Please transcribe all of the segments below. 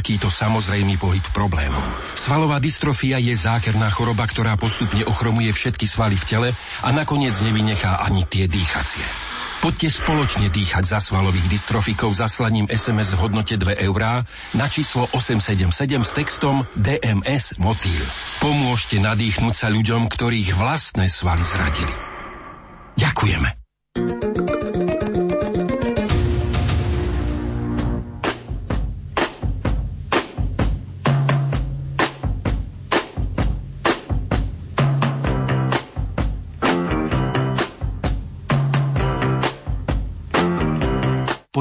takýto samozrejmý pohyb problémov. Svalová dystrofia je zákerná choroba, ktorá postupne ochromuje všetky svaly v tele a nakoniec nevynechá ani tie dýchacie. Poďte spoločne dýchať za svalových dystrofikov zaslaním SMS v hodnote 2 eurá na číslo 877 s textom DMS Motýl. Pomôžte nadýchnúť sa ľuďom, ktorých vlastné svaly zradili. Ďakujeme.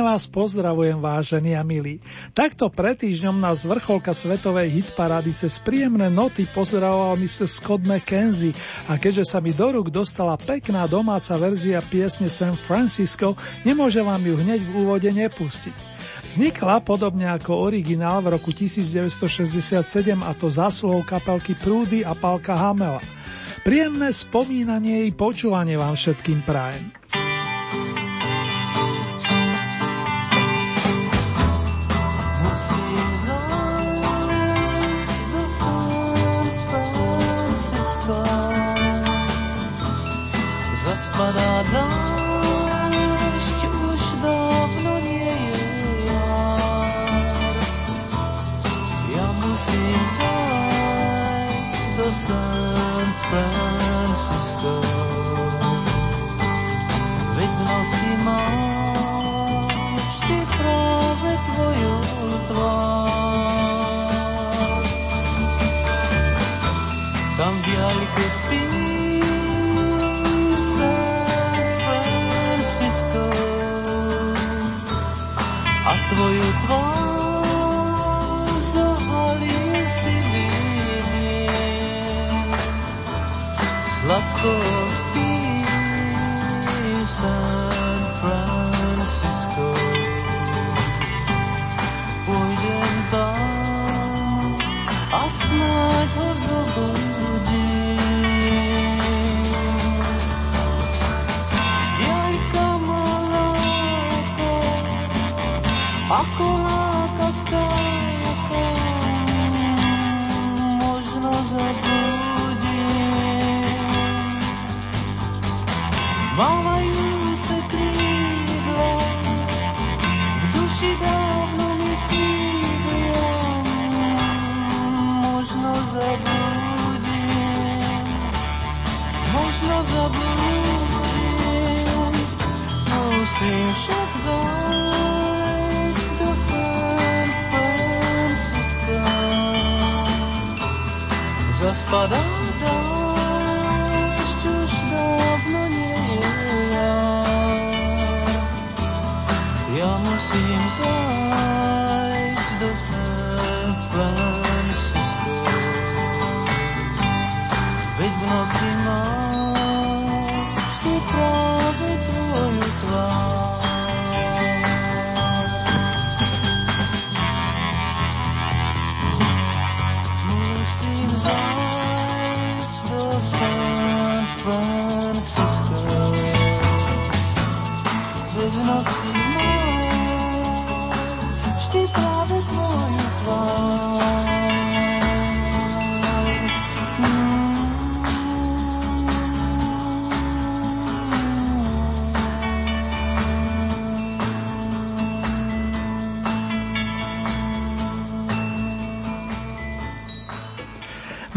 Pekne vás pozdravujem, vážení a milí. Takto pred týždňom z vrcholka svetovej hitparády cez príjemné noty pozdravoval Mr. Scott McKenzie a keďže sa mi do rúk dostala pekná domáca verzia piesne San Francisco, nemôžem vám ju hneď v úvode nepustiť. Vznikla podobne ako originál v roku 1967 a to zásluhou kapelky Prúdy a Palka Hamela. Príjemné spomínanie i počúvanie vám všetkým prajem. Do San Francisco, veď v noci máš ty práve tvoju tvár. Tam v diaľke spíš tvoju tvár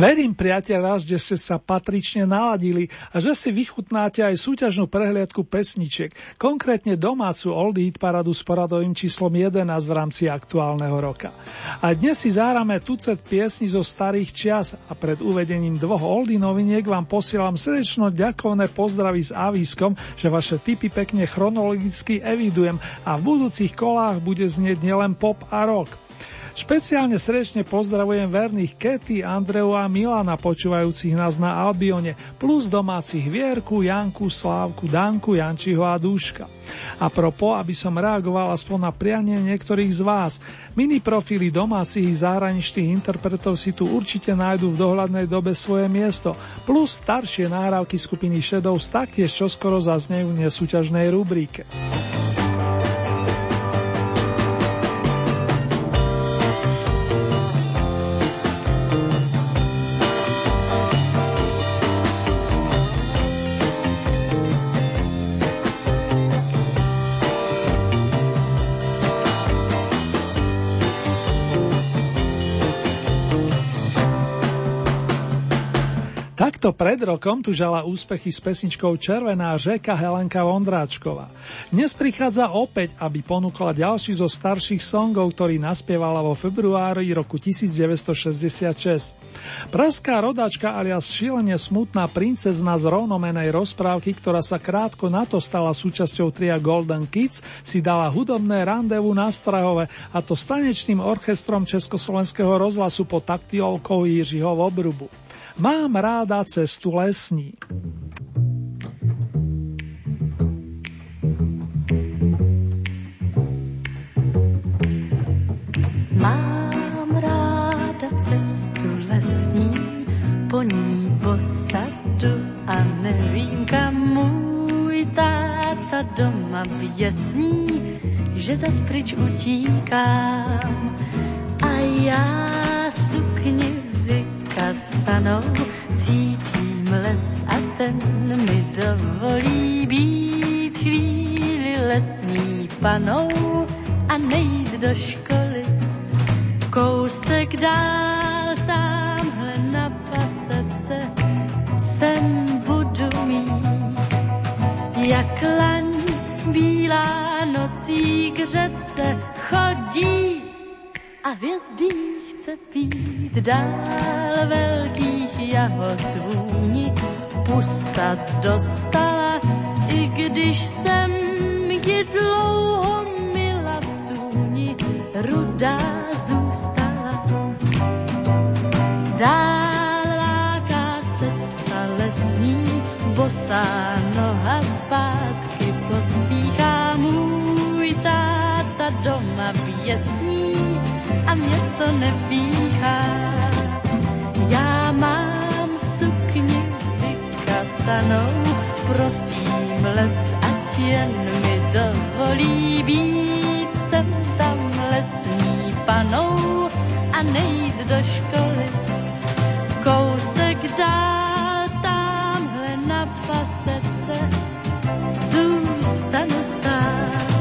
Verím, priateľa, že ste sa patrične naladili a že si vychutnáte aj súťažnú prehliadku pesničiek, konkrétne domácu Oldie Hit paradu s poradovým číslom 11 v rámci aktuálneho roka. A dnes si zárame tucet piesni zo starých čias a pred uvedením dvoch Oldie noviniek vám posielam srdečno ďakovné pozdravy s avískom, že vaše typy pekne chronologicky evidujem a v budúcich kolách bude znieť nielen pop a rock. Špeciálne srdečne pozdravujem verných Kety, Andreu a Milana počúvajúcich nás na Albione, plus domácich Vierku, Janku, Slávku, Danku, Jančiho a Dúška. A propo, aby som reagoval aspoň na prianie niektorých z vás, mini profily domácich i zahraničných interpretov si tu určite nájdú v dohľadnej dobe svoje miesto, plus staršie náhrávky skupiny Shadows taktiež čoskoro zaznejú v nesúťažnej rubrike. Pred rokom tu žala úspechy s pesničkou Červená řeka Helenka Vondráčková. Dnes prichádza opäť, aby ponúkla ďalší zo starších songov, ktorý naspievala vo februári roku 1966. Pražská rodačka alias šílenie smutná princezna z rovnomenej rozprávky, ktorá sa krátko na to stala súčasťou tria Golden Kids, si dala hudobné randevu na Strahove a to s tanečným orchestrom Československého rozhlasu pod taktiolkou Jiřího Obrubu. Mám ráda cestu lesní. Mám ráda cestu lesní, po ní posadu a nevím kam můj táta doma běsní, že zas pryč utíkám a já sukni vykasanou, cítím les a ten mi dovolí být chvíli lesní panou a nejít do školy. Kousek dál tamhle na pasece sen budu mít, jak laň bílá nocí k řece chodí a hvězdí chce pít dál velkých jahod vůni. Pusa dostala, i když jsem ji dlouho mila v tůni, rudá zůstala. Dál láká cesta lesní, bosá noha zpátky pospíchá můj táta doma věsní mě to nepíchá. Já mám sukni vykasanou, prosím les, ať jen mi dovolí být sem tam lesní panou a nejít do školy. Kousek dál tamhle na pasece zůstanu stát,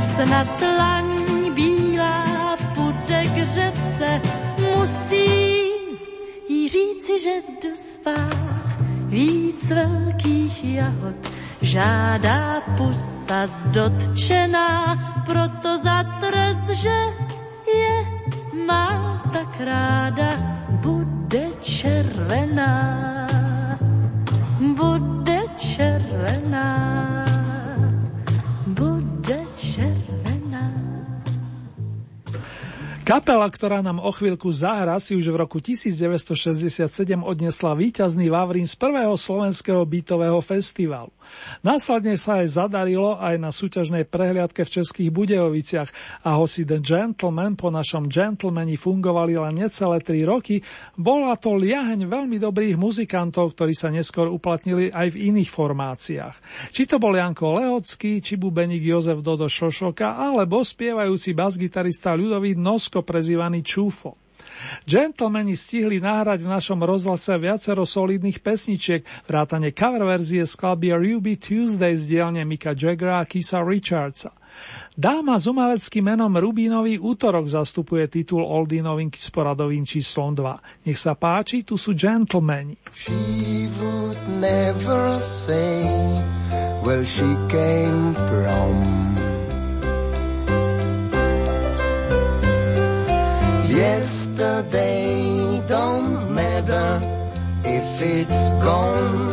snad laň říci, že jdu spát. Víc velkých jahod žádá pusa dotčená, proto za trest, že je má tak ráda, bude červená. Bude Kapela, ktorá nám o chvíľku zahra, si už v roku 1967 odnesla víťazný Vavrín z prvého slovenského bytového festivalu. Následne sa aj zadarilo aj na súťažnej prehliadke v Českých Budejoviciach a hoci The Gentleman po našom Gentlemani fungovali len necelé 3 roky, bola to liaheň veľmi dobrých muzikantov, ktorí sa neskôr uplatnili aj v iných formáciách. Či to bol Janko Lehocký, či bubeník Jozef Dodo Šošoka, alebo spievajúci basgitarista Ľudovít Nosko často prezývaný Čúfo. Gentlemani stihli nahrať v našom rozhlase viacero solidných pesničiek, vrátane cover verzie skladby Ruby Tuesday z dielne Mika Jaggera a Kisa Richardsa. Dáma s umeleckým menom Rubínový útorok zastupuje titul Oldie novinky s poradovým číslom 2. Nech sa páči, tu sú gentlemani. She would never say where she came from. Yesterday don't matter if it's gone.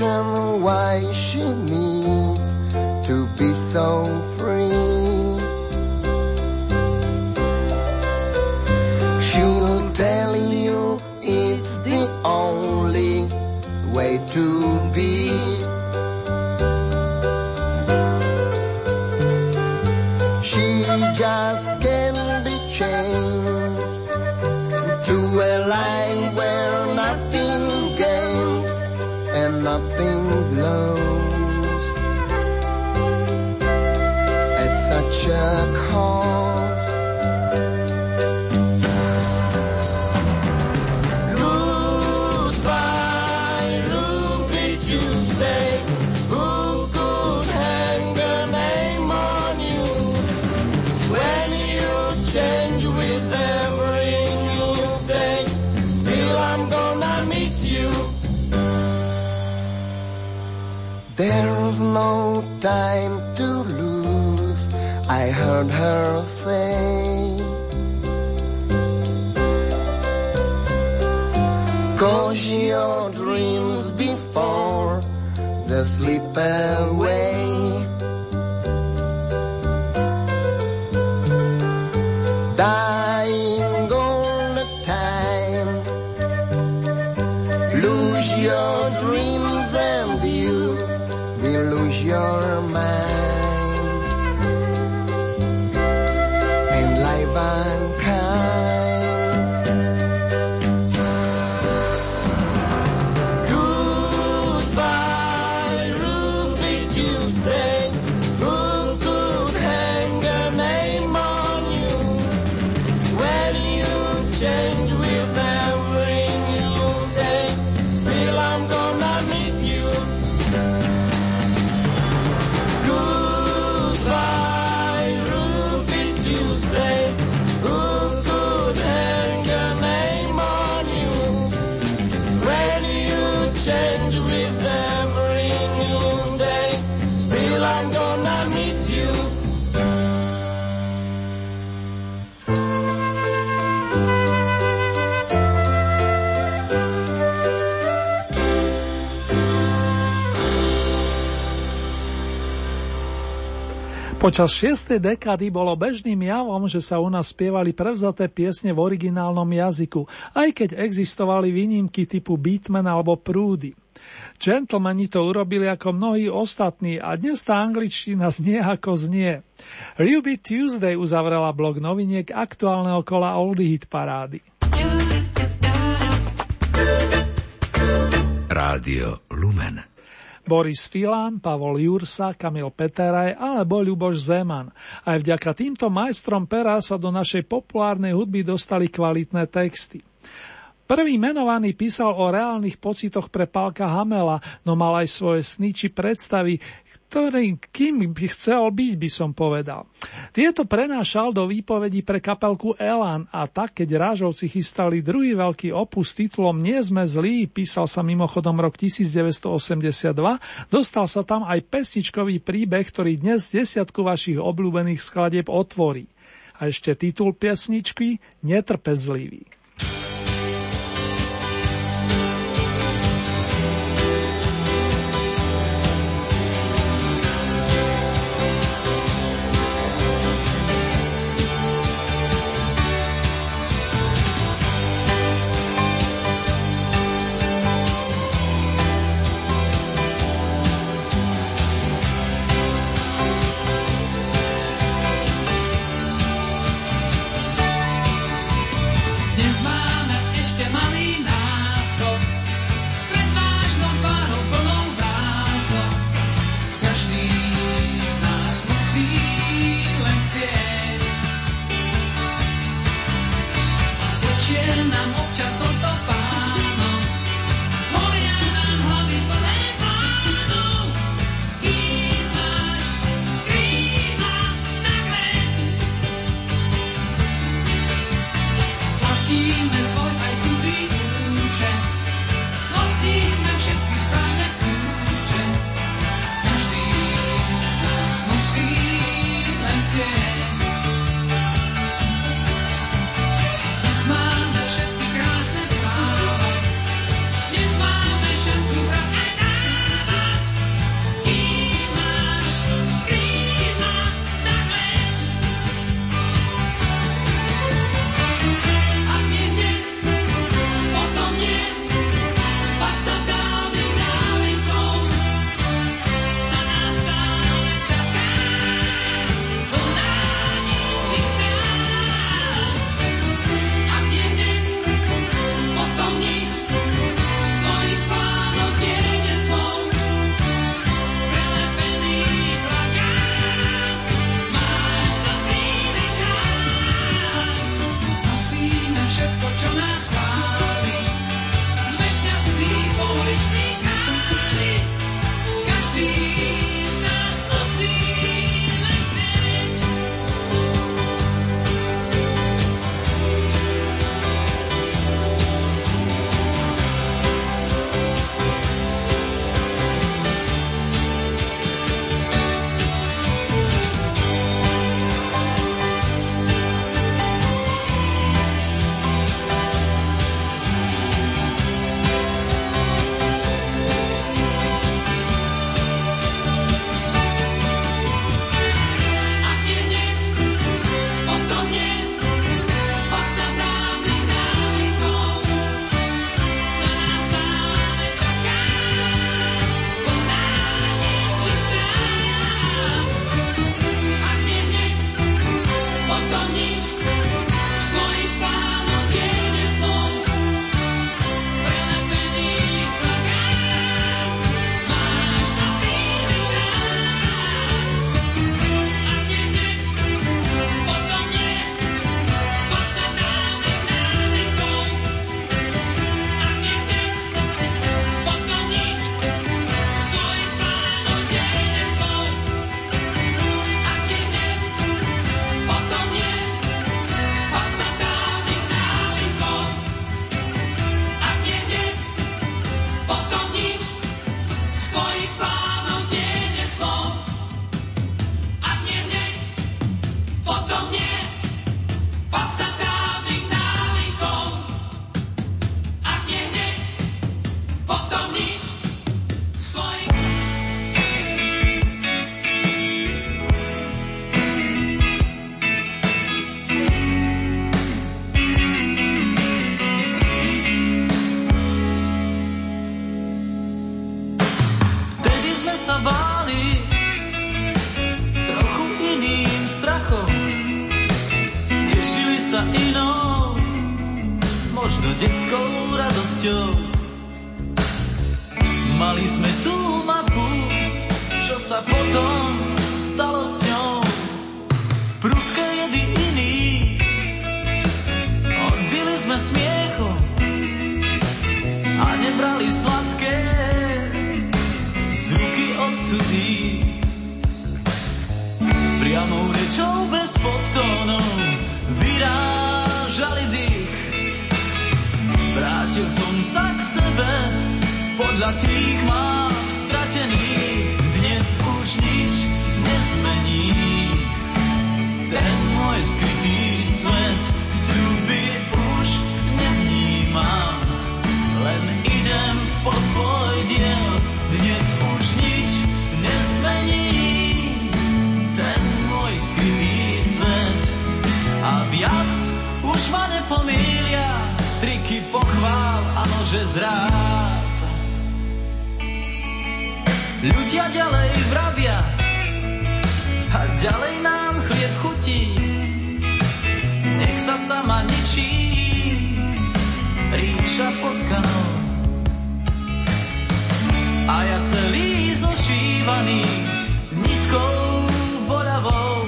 children why she needs to be so free. She'll tell you it's the only way to be. around her Počas šiestej dekády bolo bežným javom, že sa u nás spievali prevzaté piesne v originálnom jazyku, aj keď existovali výnimky typu Beatman alebo Prúdy. Gentlemani to urobili ako mnohí ostatní a dnes tá angličtina znie ako znie. Ruby Tuesday uzavrela blok noviniek aktuálneho kola Oldie Hit parády. Rádio Lumen Boris Filán, Pavol Jursa, Kamil Peteraj alebo Ľuboš Zeman. Aj vďaka týmto majstrom pera sa do našej populárnej hudby dostali kvalitné texty. Prvý menovaný písal o reálnych pocitoch pre Pálka Hamela, no mal aj svoje sny či predstavy, ktorý, kým by chcel byť, by som povedal. Tieto prenášal do výpovedí pre kapelku Elan a tak, keď Rážovci chystali druhý veľký opus titulom Nie sme zlí, písal sa mimochodom rok 1982, dostal sa tam aj pesničkový príbeh, ktorý dnes desiatku vašich obľúbených skladieb otvorí. A ešte titul piesničky Netrpezlivý. Zrád. Ľudia ďalej vravia a ďalej nám chlieb chutí. Nech sa sama ničí ríša potkanov. A ja celý zošívaný nitkou boľavou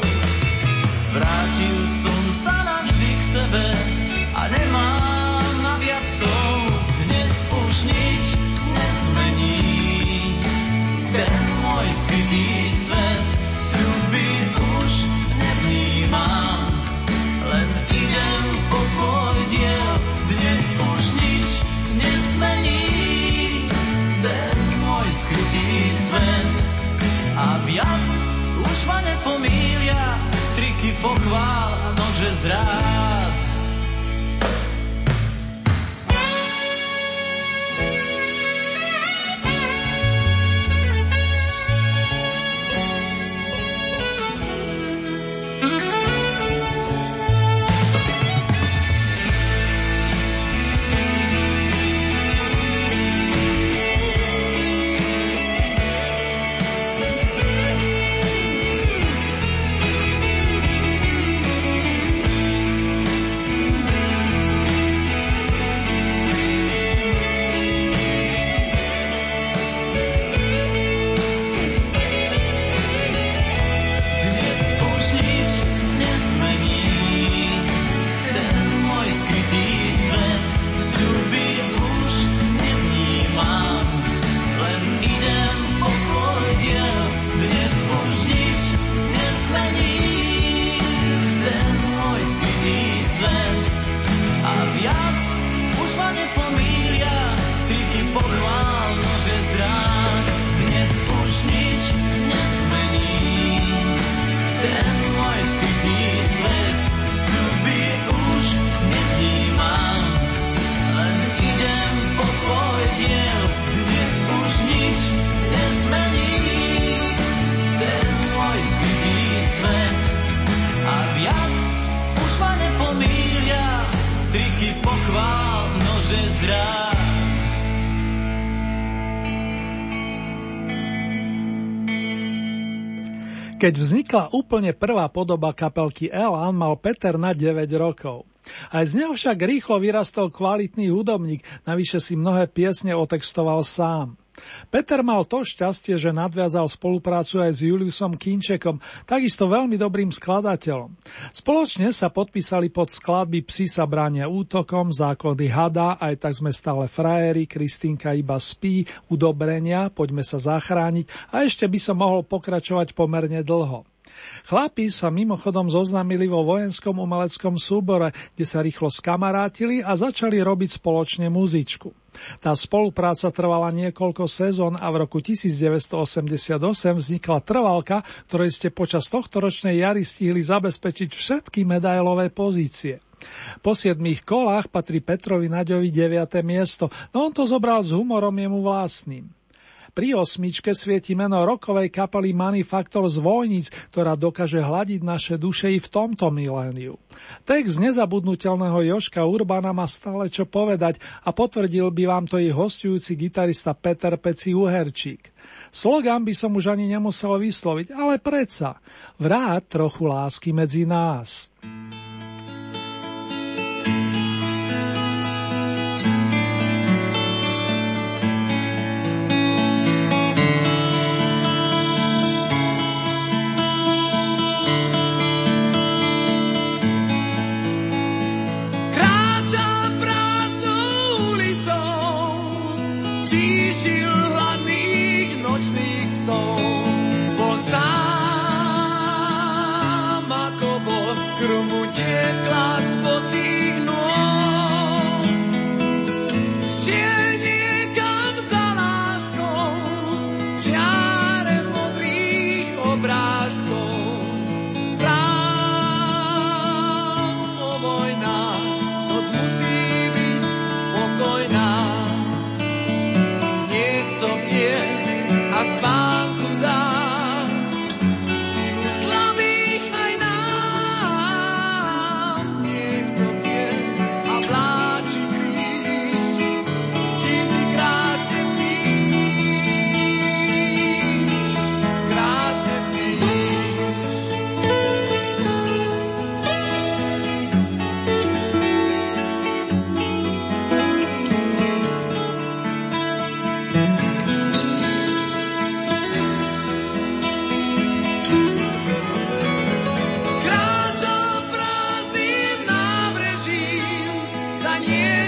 pochvál a nože zrád. Keď vznikla úplne prvá podoba kapelky Elan, mal Peter na 9 rokov. Aj z neho však rýchlo vyrastol kvalitný hudobník, navyše si mnohé piesne otextoval sám. Peter mal to šťastie, že nadviazal spoluprácu aj s Juliusom Kinčekom, takisto veľmi dobrým skladateľom. Spoločne sa podpísali pod skladby Psi sa bránia útokom, Zákony hada, aj tak sme stále frajeri, Kristínka iba spí, Udobrenia, Poďme sa zachrániť a ešte by som mohol pokračovať pomerne dlho. Chlapi sa mimochodom zoznamili vo vojenskom umeleckom súbore, kde sa rýchlo skamarátili a začali robiť spoločne muzičku. Tá spolupráca trvala niekoľko sezón a v roku 1988 vznikla trvalka, ktorej ste počas tohto ročnej jary stihli zabezpečiť všetky medailové pozície. Po siedmých kolách patrí Petrovi Naďovi 9. miesto, no on to zobral s humorom jemu vlastným. Pri osmičke svieti meno rokovej kapely Manifaktor z Vojnic, ktorá dokáže hľadiť naše duše i v tomto miléniu. Text nezabudnutelného Joška Urbana má stále čo povedať a potvrdil by vám to i hostujúci gitarista Peter Peci Uherčík. Slogan by som už ani nemusel vysloviť, ale predsa, vráť trochu lásky medzi nás.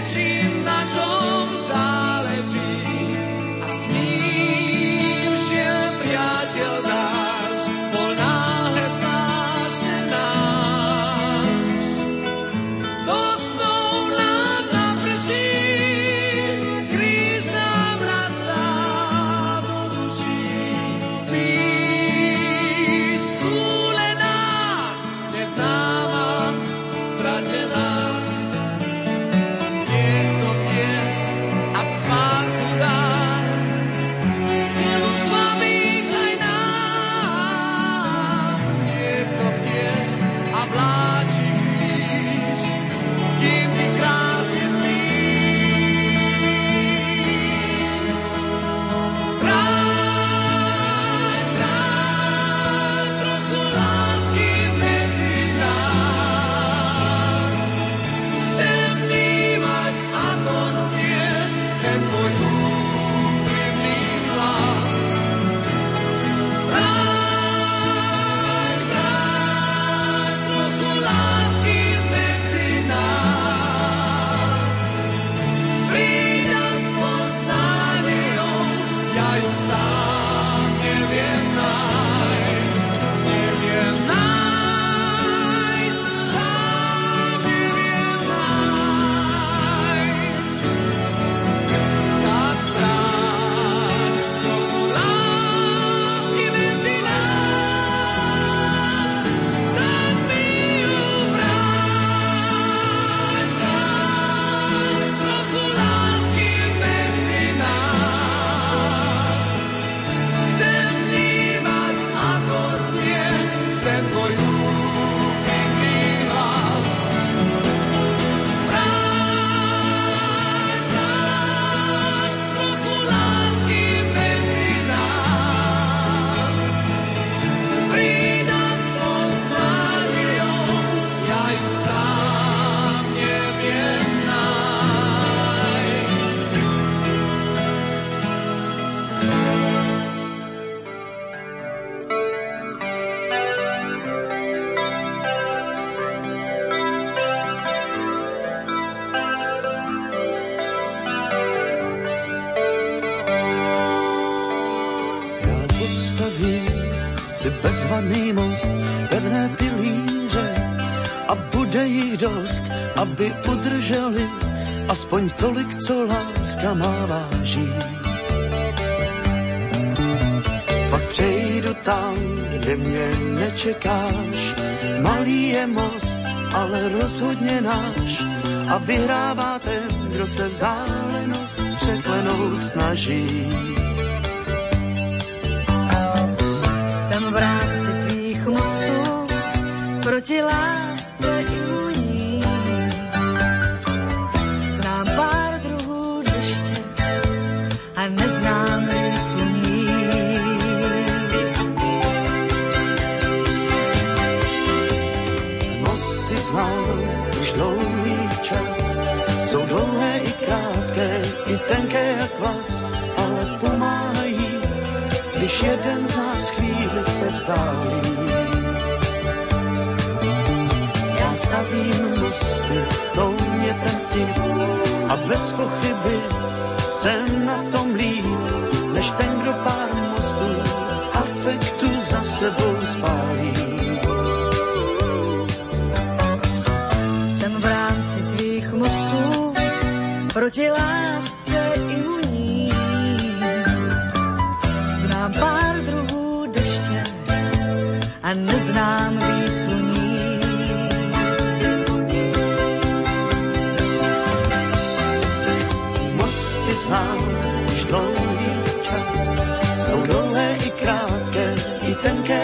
achieve láska má váží. Pak přejdu tam, kde mě nečekáš, malý je most, ale rozhodně náš a vyhrává ten, kdo se vzdálenost překlenout snaží. Jsem v rámci tvých mostů proti lásce i jeden z nás chvíli se vzdálí. Já stavím mosty, v tom je ten vtip a bez pochyby jsem na tom líp, než ten, kdo pár mostů afektu za sebou spálí. Krátké, i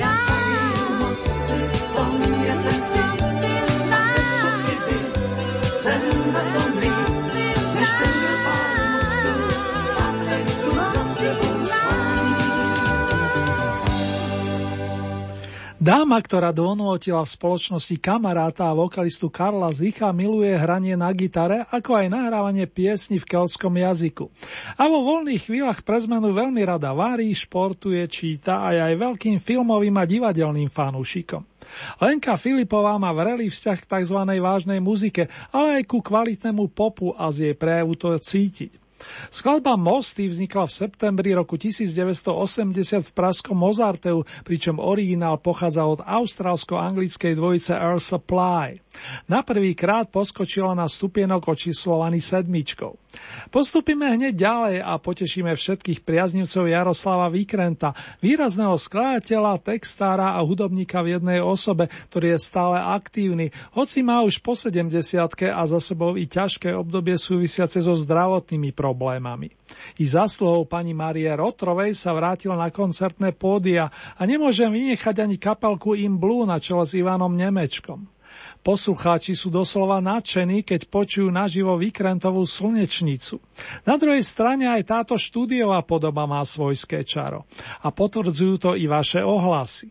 Já stavím mosty, v tom je ten vtip, Dáma, ktorá donútila v spoločnosti kamaráta a vokalistu Karla Zicha, miluje hranie na gitare, ako aj nahrávanie piesni v keltskom jazyku. A vo voľných chvíľach pre zmenu veľmi rada varí, športuje, číta a aj veľkým filmovým a divadelným fanúšikom. Lenka Filipová má vrelý vzťah k tzv. vážnej muzike, ale aj ku kvalitnému popu a z jej prejavu to cítiť. Skladba Mosty vznikla v septembri roku 1980 v praskom Mozarteu, pričom originál pochádza od austrálsko-anglickej dvojice Air Supply. Na prvý krát poskočila na stupienok očíslovaný sedmičkou. Postupíme hneď ďalej a potešíme všetkých priaznivcov Jaroslava Výkrenta, výrazného skladateľa, textára a hudobníka v jednej osobe, ktorý je stále aktívny, hoci má už po 70 a za sebou i ťažké obdobie súvisiace so zdravotnými problémami. I zásluhou pani Marie Rotrovej sa vrátila na koncertné pódia a nemôžem vynechať ani kapelku Im Blue na čele s Ivanom Nemečkom. Poslucháči sú doslova nadšení, keď počujú naživo Vykrentovú slnečnicu. Na druhej strane aj táto štúdiová podoba má svojské čaro. A potvrdzujú to i vaše ohlasy.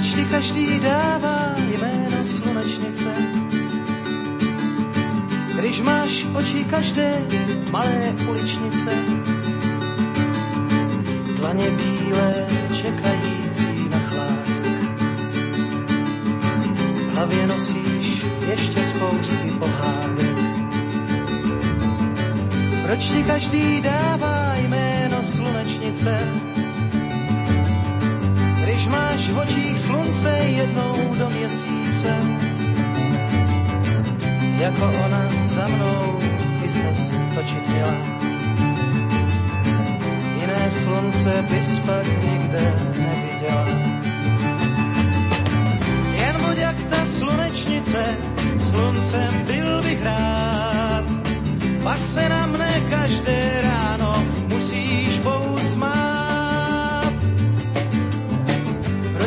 Ti každý dává jméno slunečnice? Když máš oči každé malé uličnice, Laně bílé čekající na chládek. V hlavě nosíš ještě spousty pohádek. Proč ti každý dává jméno slunečnice? Když máš v očích slunce jednou do měsíce, jako ona za mnou by se točit měla. Jiné slunce bys pak nikde neviděla. Jen buď jak ta slunečnice, sluncem byl bych rád. Pak se na mne každé ráno musíš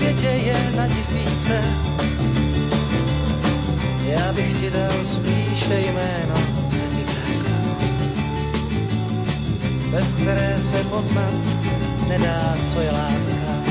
Světě je na tisíce. Já bych ti dal spíše jméno sedmikráska bez které se poznat nedá, co je láska.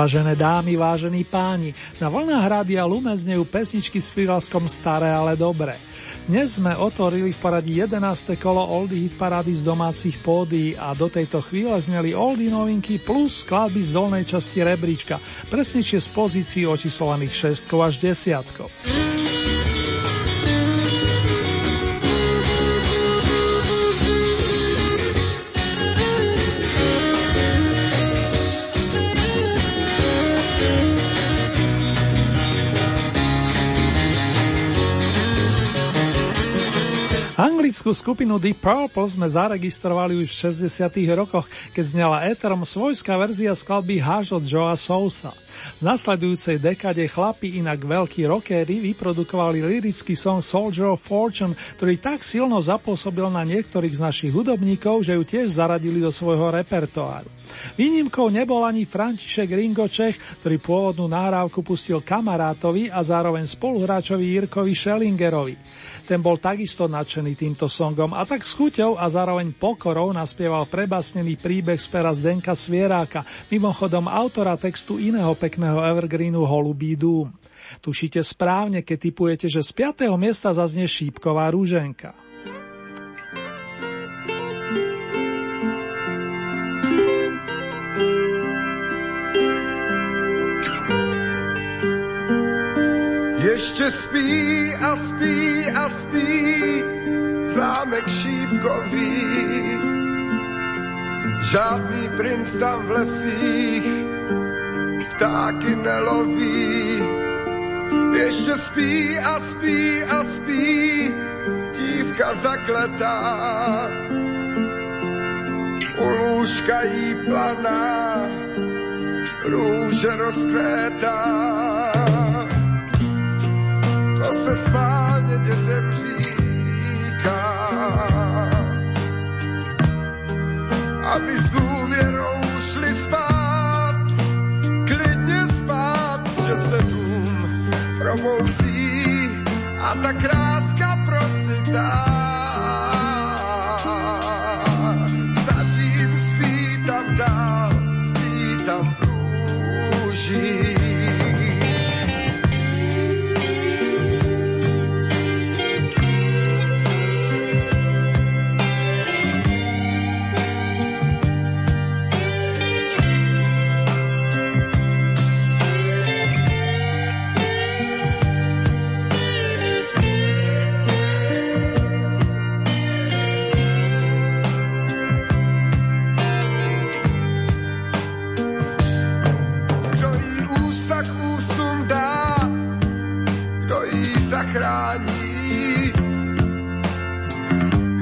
Vážené dámy, vážení páni, na vlnách rádia Lumen znejú pesničky s prívlaskom Staré, ale dobré. Dnes sme otvorili v poradí 11. kolo Oldy Hit parády z domácich pódií a do tejto chvíle zneli Oldy novinky plus skladby z dolnej časti rebríčka, presnejšie z pozícií očíslovaných 6 až 10. Anglickú skupinu Deep Purple sme zaregistrovali už v 60. rokoch, keď znela éterom svojská verzia skladby Hush Joa Sousa. V nasledujúcej dekade chlapi inak veľkí rockery vyprodukovali lirický song Soldier of Fortune, ktorý tak silno zapôsobil na niektorých z našich hudobníkov, že ju tiež zaradili do svojho repertoáru. Výnimkou nebol ani František Ringo Čech, ktorý pôvodnú nahrávku pustil kamarátovi a zároveň spoluhráčovi Jirkovi Schellingerovi. Ten bol takisto nadšený týmto songom a tak s chuťou a zároveň pokorou naspieval prebasnený príbeh z pera Zdenka Svieráka, mimochodom autora textu iného pekného evergreenu Holubí dům. Tušíte správne, keď typujete, že z 5. miesta zaznie šípková rúženka. Ještě spí a spí a spí zámek šípkový. Žádný princ tam v lesích ptáky neloví. Ještě spí a spí a spí dívka zakletá. U lůžka jí planá, růže rozkvétá to se schválně dětem říká. Aby s že se dům probouzí a ta kráska procitá.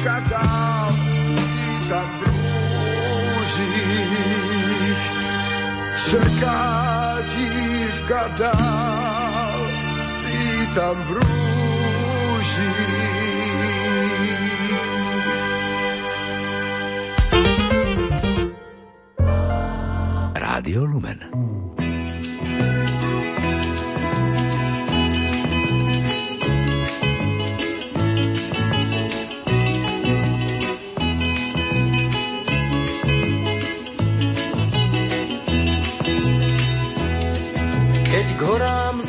Dívka dál, spí tam v růžích. Čeká dívka dál, spí tam v růžích. Rádio Lumen.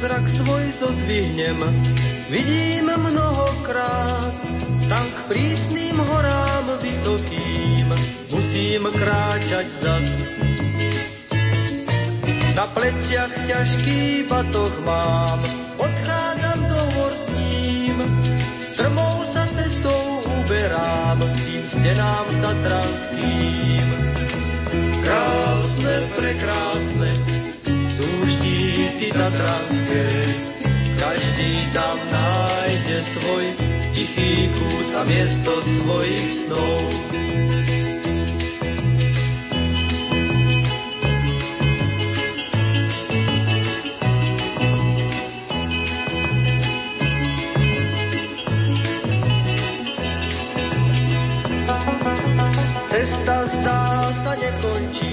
Zrak svoj zodvihnem, vidím mnoho krás, tam k prísnym horám vysokým musím kráčať zas. Na pleciach ťažký batoh mám, odchádzam do hor s ním, strmou sa cestou uberám tým stenám tatranským. Krásne, prekrásne, sú štíty tatranské, každý tam nájde svoj tichý kút a miesto svojich snov. Cesta zdá sa nekončí,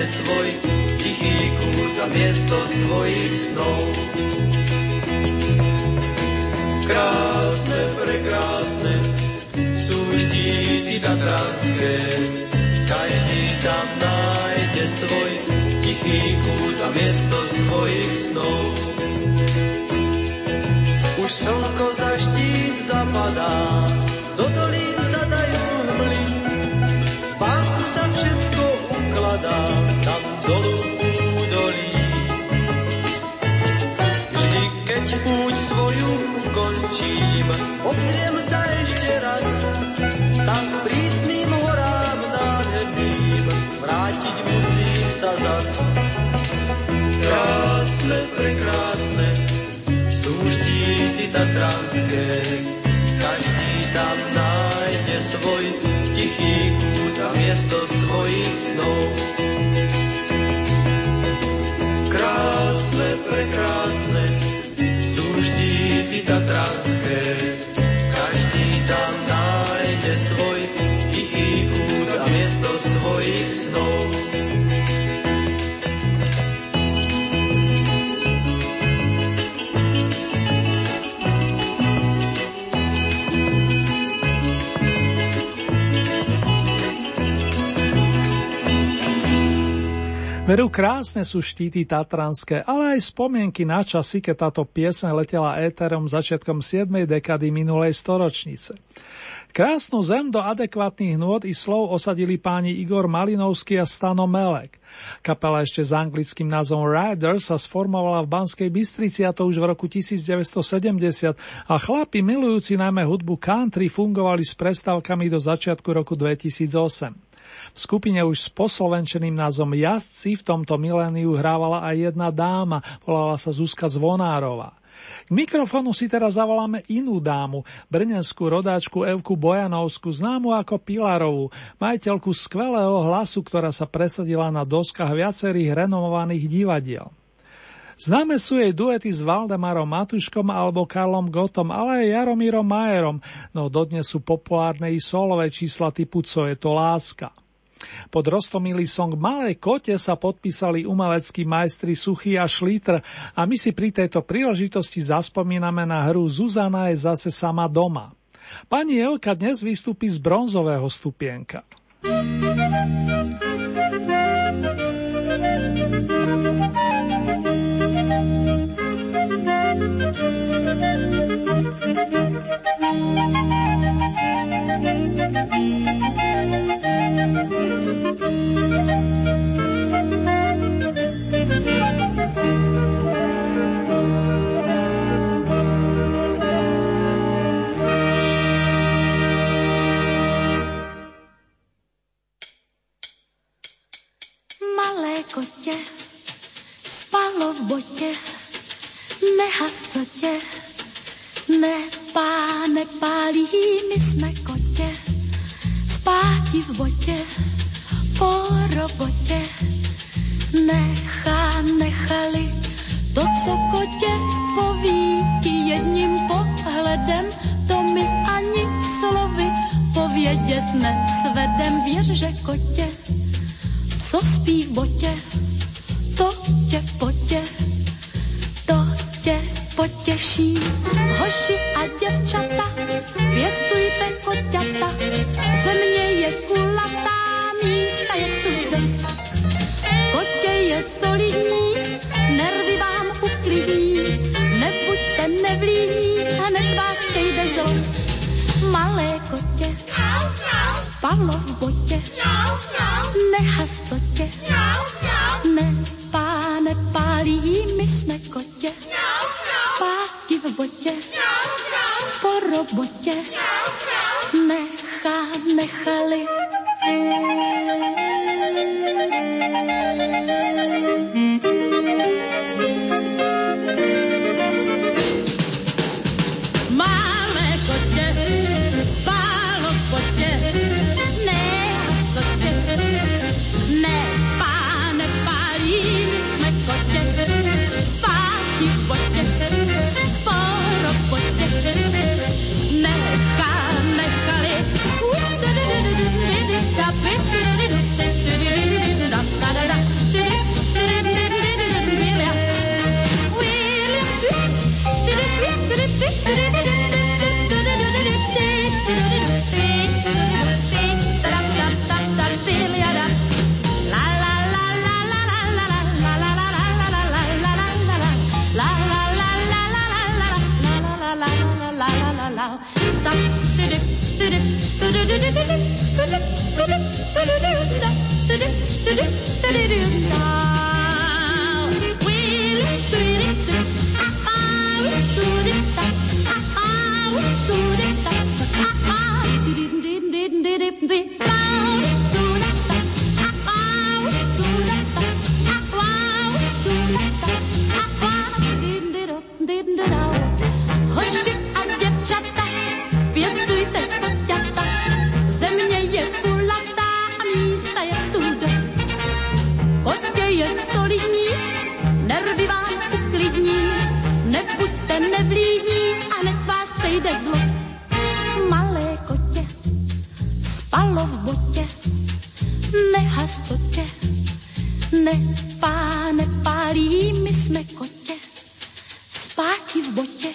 nájde svoj tichý kút a miesto svojich snov. Krásne, prekrásne, sú štíty tatranské, každý tam nájde svoj tichý kút a miesto svojich snov. Už slnko za štít zapadá, Tatranskej. Každý tam nájde svoj tichý kút a miesto svojich snov. Krásne, prekrásne, sú vždy Tatranskej. Veru krásne sú štíty tatranské, ale aj spomienky na časy, keď táto piesň letela éterom začiatkom 7. dekady minulej storočnice. Krásnu zem do adekvátnych nôd i slov osadili páni Igor Malinovský a Stano Melek. Kapela ešte s anglickým názvom Riders sa sformovala v Banskej Bystrici a to už v roku 1970 a chlapi milujúci najmä hudbu country fungovali s prestávkami do začiatku roku 2008. V skupine už s poslovenčeným názvom Jazdci v tomto miléniu hrávala aj jedna dáma, volala sa Zuzka Zvonárová. K mikrofónu si teraz zavoláme inú dámu, brnenskú rodáčku Evku Bojanovskú, známu ako Pilarovú, majiteľku skvelého hlasu, ktorá sa presadila na doskách viacerých renomovaných divadiel. Známe sú jej duety s Valdemarom Matuškom alebo Karlom Gotom, ale aj Jaromírom Majerom, no dodnes sú populárne i solové čísla typu Co je to láska. Pod rostomilý song Malé kote sa podpísali umeleckí majstri Suchy a Šlítr a my si pri tejto príležitosti zaspomíname na hru Zuzana je zase sama doma. Pani Elka dnes vystúpi z bronzového stupienka. kotě, nevlídní, nebuďte nevlídní a nech vás přejde zlost. Malé kotě, spalo v botě, nehastotě, co tě, nepá, nepálí, my jsme kotě, spáti v botě.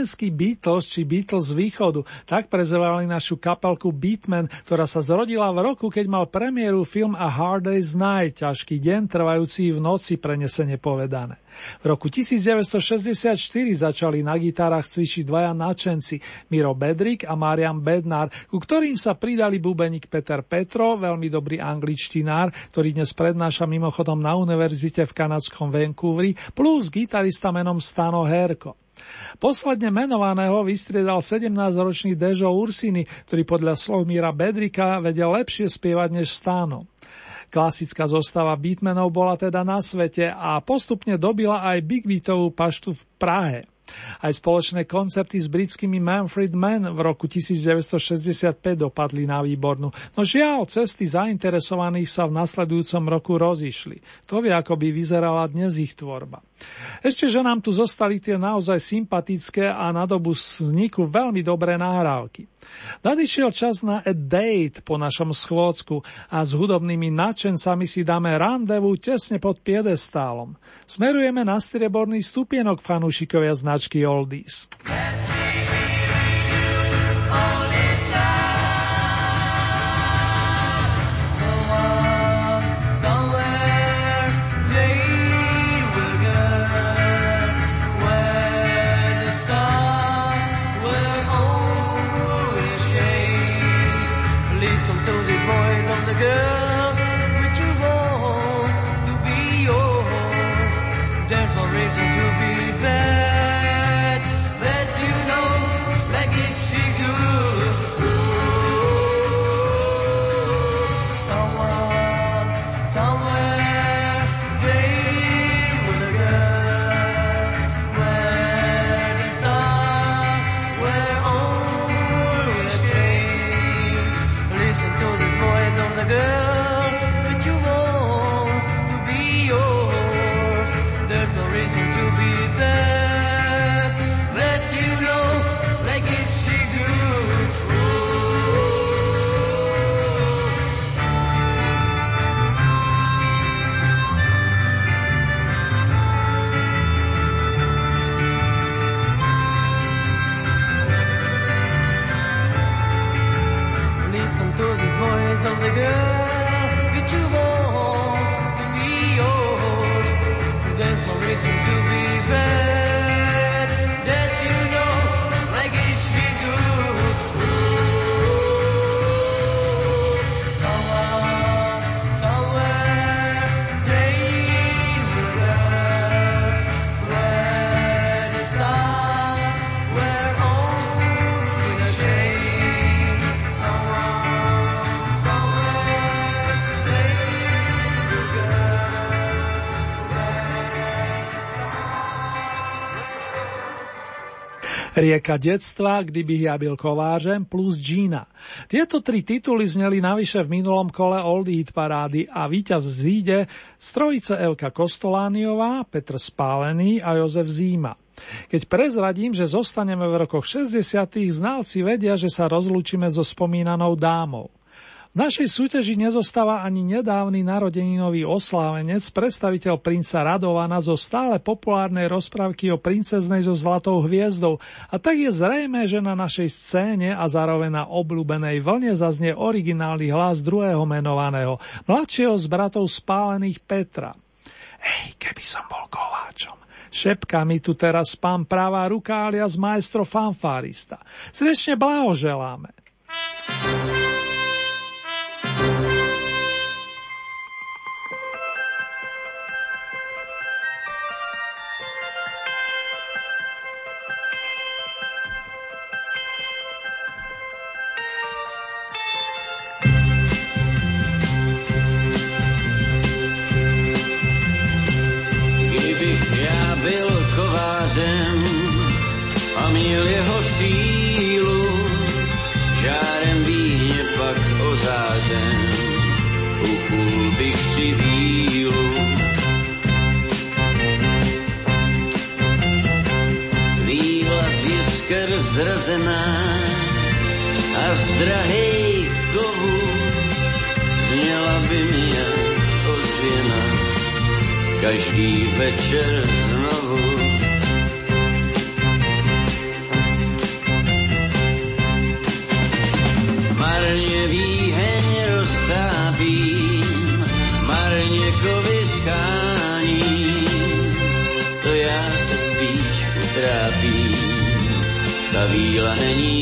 Slovenský Beatles či Beatles z východu, tak prezvali našu kapelku Beatman, ktorá sa zrodila v roku, keď mal premiéru film A Hard Day's Night, ťažký deň trvajúci v noci prenesene povedané. V roku 1964 začali na gitárach cvičiť dvaja nadšenci, Miro Bedrik a Marian Bednár, ku ktorým sa pridali bubeník Peter Petro, veľmi dobrý angličtinár, ktorý dnes prednáša mimochodom na univerzite v kanadskom Vancouveri, plus gitarista menom Stano Herko. Posledne menovaného vystriedal 17-ročný Dežo Ursini, ktorý podľa slov Míra Bedrika vedel lepšie spievať než Stáno. Klasická zostava Beatmenov bola teda na svete a postupne dobila aj Big Beatovú paštu v Prahe. Aj spoločné koncerty s britskými Manfred Mann v roku 1965 dopadli na výbornú, no žiaľ, cesty zainteresovaných sa v nasledujúcom roku rozišli. To vie, ako by vyzerala dnes ich tvorba. Ešte, že nám tu zostali tie naozaj sympatické a na dobu vzniku veľmi dobré nahrávky. Nadišiel čas na a date po našom schôdzku a s hudobnými nadšencami si dáme randevu tesne pod piedestálom. Smerujeme na strieborný stupienok fanúšikovia značky Oldies. Rieka detstva, kdyby ja byl kovářem plus Gina. Tieto tri tituly zneli navyše v minulom kole Oldie Hit parády a víťaz zíde strojice Elka Kostolániová, Petr Spálený a Jozef Zíma. Keď prezradím, že zostaneme v rokoch 60. znalci vedia, že sa rozlúčime so spomínanou dámou. V našej súťaži nezostáva ani nedávny narodeninový oslávenec, predstaviteľ princa Radovana zo stále populárnej rozprávky o princeznej so zlatou hviezdou a tak je zrejme, že na našej scéne a zároveň na obľúbenej vlne zaznie originálny hlas druhého menovaného, mladšieho z bratov spálených Petra. Ej, keby som bol kováčom. Šepka mi tu teraz pán pravá ruka alias maestro fanfárista. Srdečne blahoželáme. running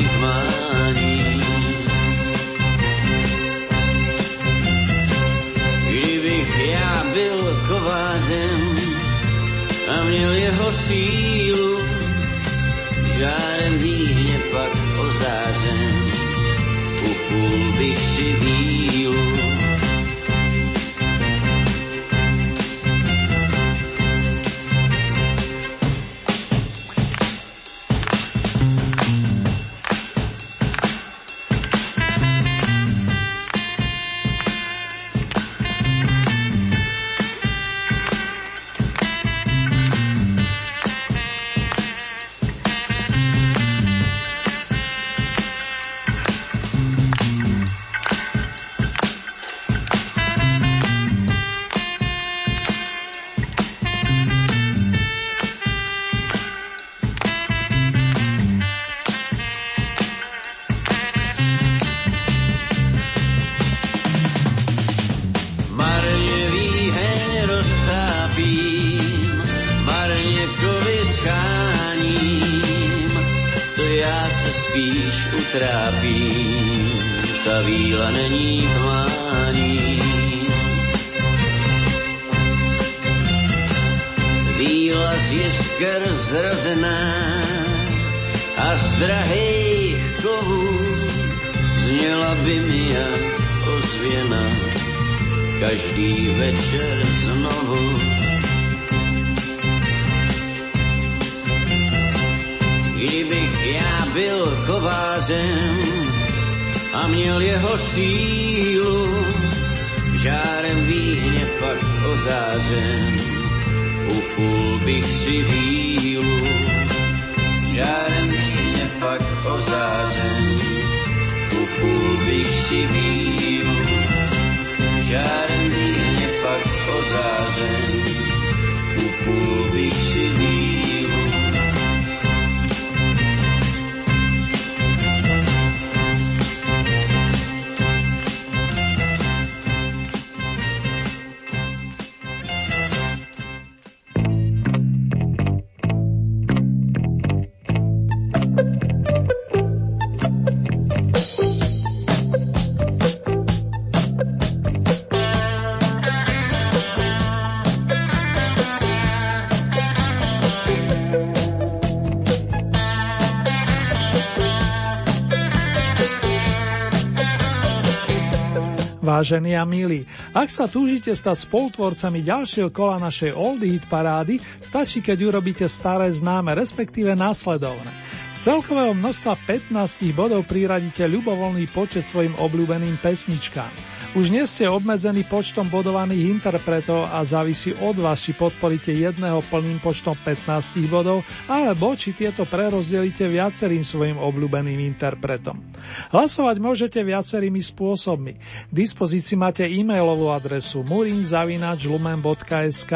Vážení a milí, ak sa túžite stať spolutvorcami ďalšieho kola našej Oldie Hit parády, stačí, keď urobíte staré známe, respektíve následovné. Z celkového množstva 15 bodov priradíte ľubovoľný počet svojim obľúbeným pesničkám. Už nie ste obmedzení počtom bodovaných interpretov a závisí od vás, či podporíte jedného plným počtom 15 bodov, alebo či tieto prerozdelíte viacerým svojim obľúbeným interpretom. Hlasovať môžete viacerými spôsobmi. K dispozícii máte e-mailovú adresu murinzavinačlumen.sk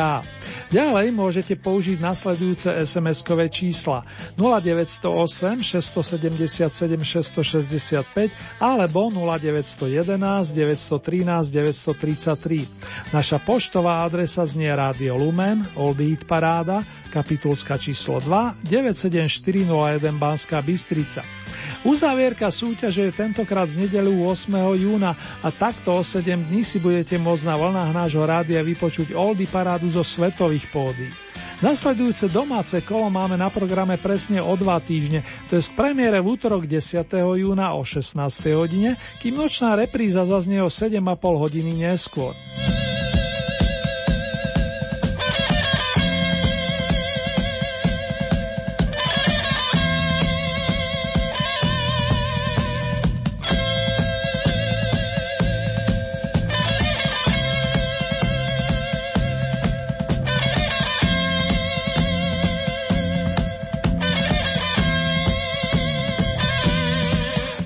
Ďalej môžete použiť nasledujúce SMS-kové čísla 0908 677 665 alebo 0911 913 933. Naša poštová adresa znie Radio Lumen, Oldie Hit Paráda, kapitulska číslo 2, 97401 Banská Bystrica. Uzávierka súťaže je tentokrát v nedelu 8. júna a takto o 7 dní si budete môcť na vlnách nášho rádia vypočuť Oldie Parádu zo svetových pódy. Nasledujúce domáce kolo máme na programe presne o dva týždne, to je z premiére v útorok 10. júna o 16. hodine, kým nočná repríza zaznie o 7,5 hodiny neskôr.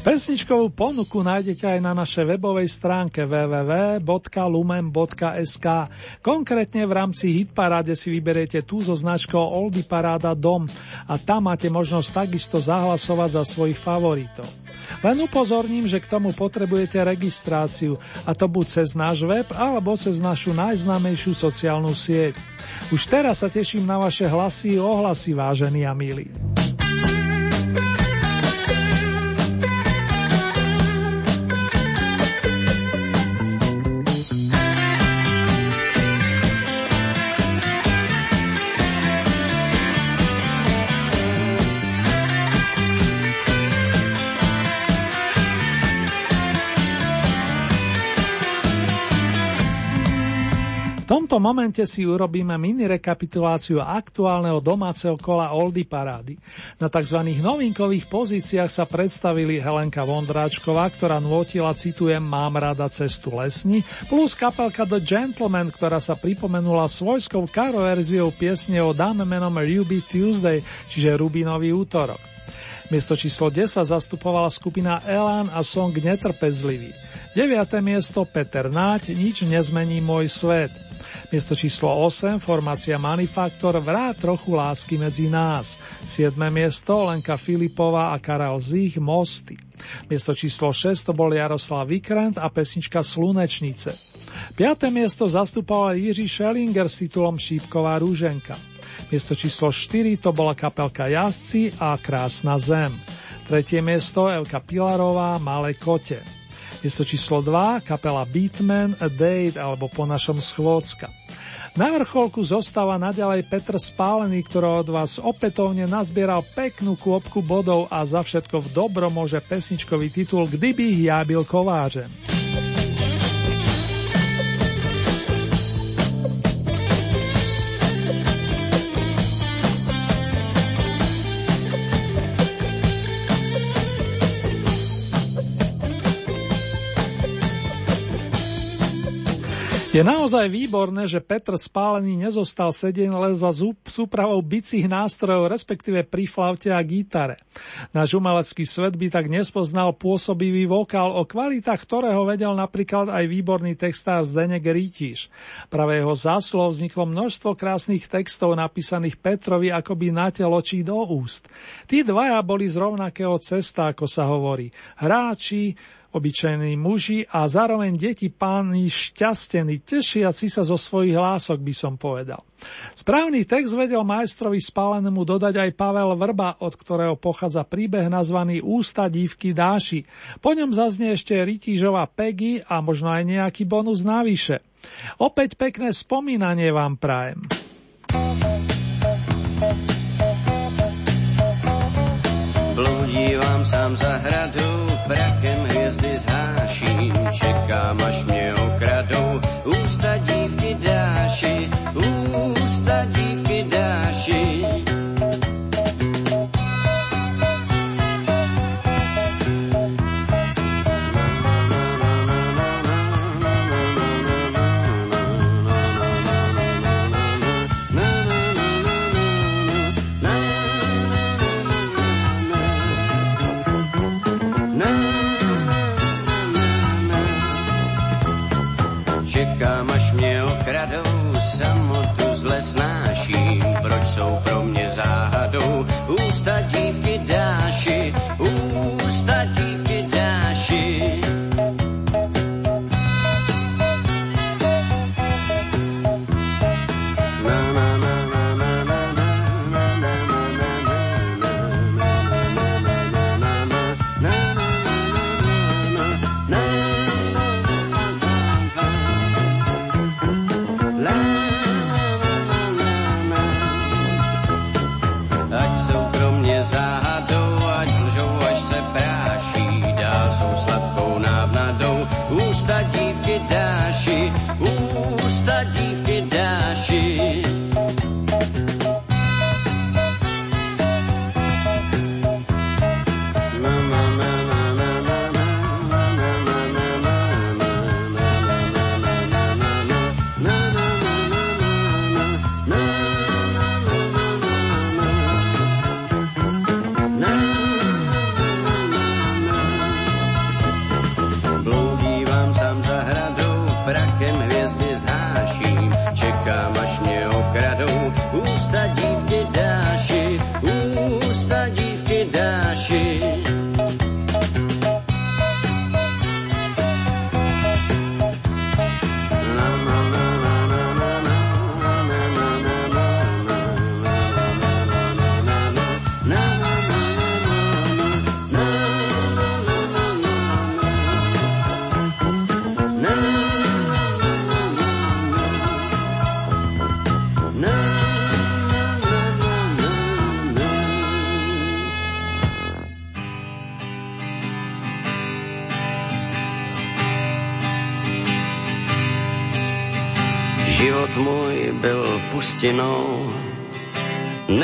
Pesničkovú ponuku nájdete aj na našej webovej stránke www.lumen.sk. Konkrétne v rámci Hitparáde si vyberiete tú so značkou Oldy Paráda Dom a tam máte možnosť takisto zahlasovať za svojich favoritov. Len upozorním, že k tomu potrebujete registráciu a to buď cez náš web alebo cez našu najznámejšiu sociálnu sieť. Už teraz sa teším na vaše hlasy a ohlasy, vážení a milí. Tomto momente si urobíme mini rekapituláciu aktuálneho domáceho kola Oldy Parády. Na tzv. novinkových pozíciách sa predstavili Helenka Vondráčková, ktorá nôtila, citujem, Mám rada cestu lesní, plus kapelka The Gentleman, ktorá sa pripomenula svojskou karoverziou piesne o dáme menom Ruby Tuesday, čiže Rubinový útorok. Miesto číslo 10 zastupovala skupina Elan a song Netrpezlivý. 9. miesto Peter Náť, Nič nezmení môj svet. Miesto číslo 8 formácia Manifaktor Vrá trochu lásky medzi nás. 7. miesto Lenka Filipová a Karel Zich Mosty. Miesto číslo 6 to bol Jaroslav Vikrant a pesnička Slunečnice. 5. miesto zastupoval Jiří Schellinger s titulom Šípková rúženka. Miesto číslo 4 to bola kapelka Jazdci a Krásna zem. Tretie miesto Elka Pilarová Malé kote. Miesto číslo 2 kapela Beatman A Date alebo po našom Schôdzka. Na vrcholku zostáva naďalej Petr Spálený, ktorý od vás opätovne nazbieral peknú kôpku bodov a za všetko v dobro môže pesničkový titul Kdyby ja byl kovářem. Je naozaj výborné, že Petr Spálený nezostal sedieť len za súpravou bicích nástrojov, respektíve pri flaute a gitare. Náš umelecký svet by tak nespoznal pôsobivý vokál, o kvalitách ktorého vedel napríklad aj výborný textár Zdenek Rítiš. Práve jeho záslov vzniklo množstvo krásnych textov napísaných Petrovi akoby na telo či do úst. Tí dvaja boli z rovnakého cesta, ako sa hovorí. Hráči, obyčajní muži a zároveň deti páni šťastení, tešiaci sa zo svojich hlások, by som povedal. Správny text vedel majstrovi spálenému dodať aj Pavel Vrba, od ktorého pochádza príbeh nazvaný Ústa dívky Dáši. Po ňom zaznie ešte Rytížová Peggy a možno aj nejaký bonus navyše. Opäť pekné spomínanie vám prajem. Blúdívam sám za hradu, brakem Kamash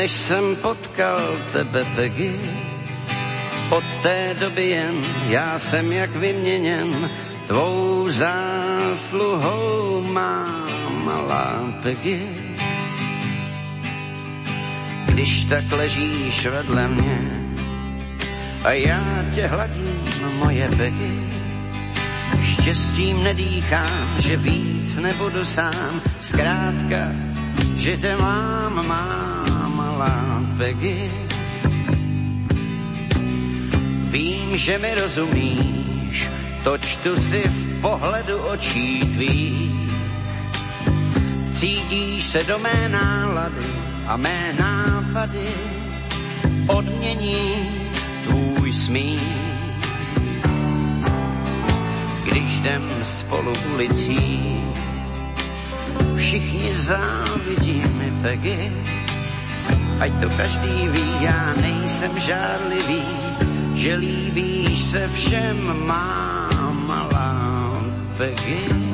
než jsem potkal tebe, Peggy. Od té doby jen já jsem jak vyměněn, tvou zásluhou má malá Peggy. Když tak ležíš vedle mě a já tě hladím, moje Peggy, štěstím nedýchám, že víc nebudu sám, zkrátka, že tě mám, má Peggy. Vím, že mi rozumíš, to čtu si v pohledu očí tvých. Cítíš se do mé nálady a mé nápady odmění tvůj smích. Když jdem spolu ulicí, všichni závidí mi Peggy. Ať to každý ví, já nejsem žádlivý, že líbíš se všem, má malá Peggy.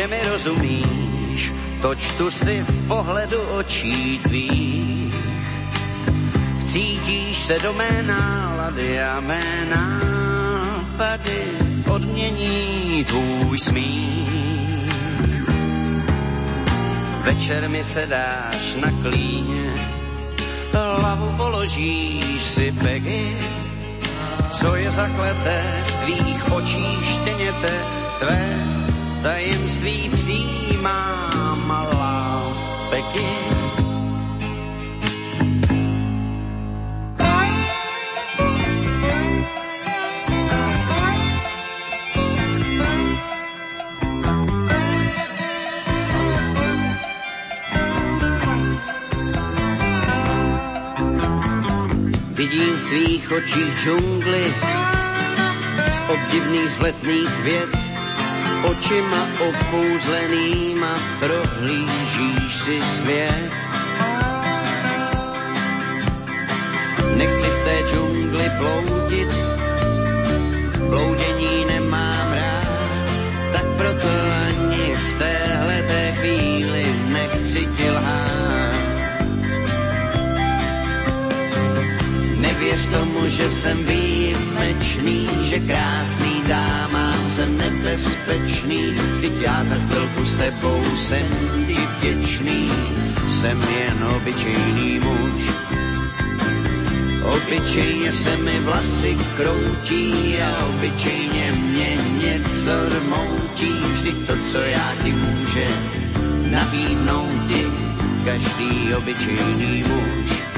Že mi rozumíš, to čtu si v pohledu očí tvých. Cítíš se do mé nálady a mé nápady odmění tvůj smích. Večer mi se dáš na klíně, hlavu položíš si Peggy, co je zakleté v tvých očích štěněte, tvé tajemství přijímá malá Peggy. Vidím v tvých očích džungly z obdivných vzletných věd očima okouzlenýma prohlížíš si svět. Nechci v té džungli bloudit, bloudění nemám rád, tak proto ani v téhle té chvíli nechci ti lhát. Nevěř tomu, že jsem výjimečný, že krásný dámám jsem nebezpečný, vždyť já za chvilku s tebou jsem ti vděčný, jsem jen obyčejný muž. Obyčejně se mi vlasy kroutí a obyčejně mě něco rmoutí, vždyť to, co já ti může nabídnout ti každý obyčejný muž.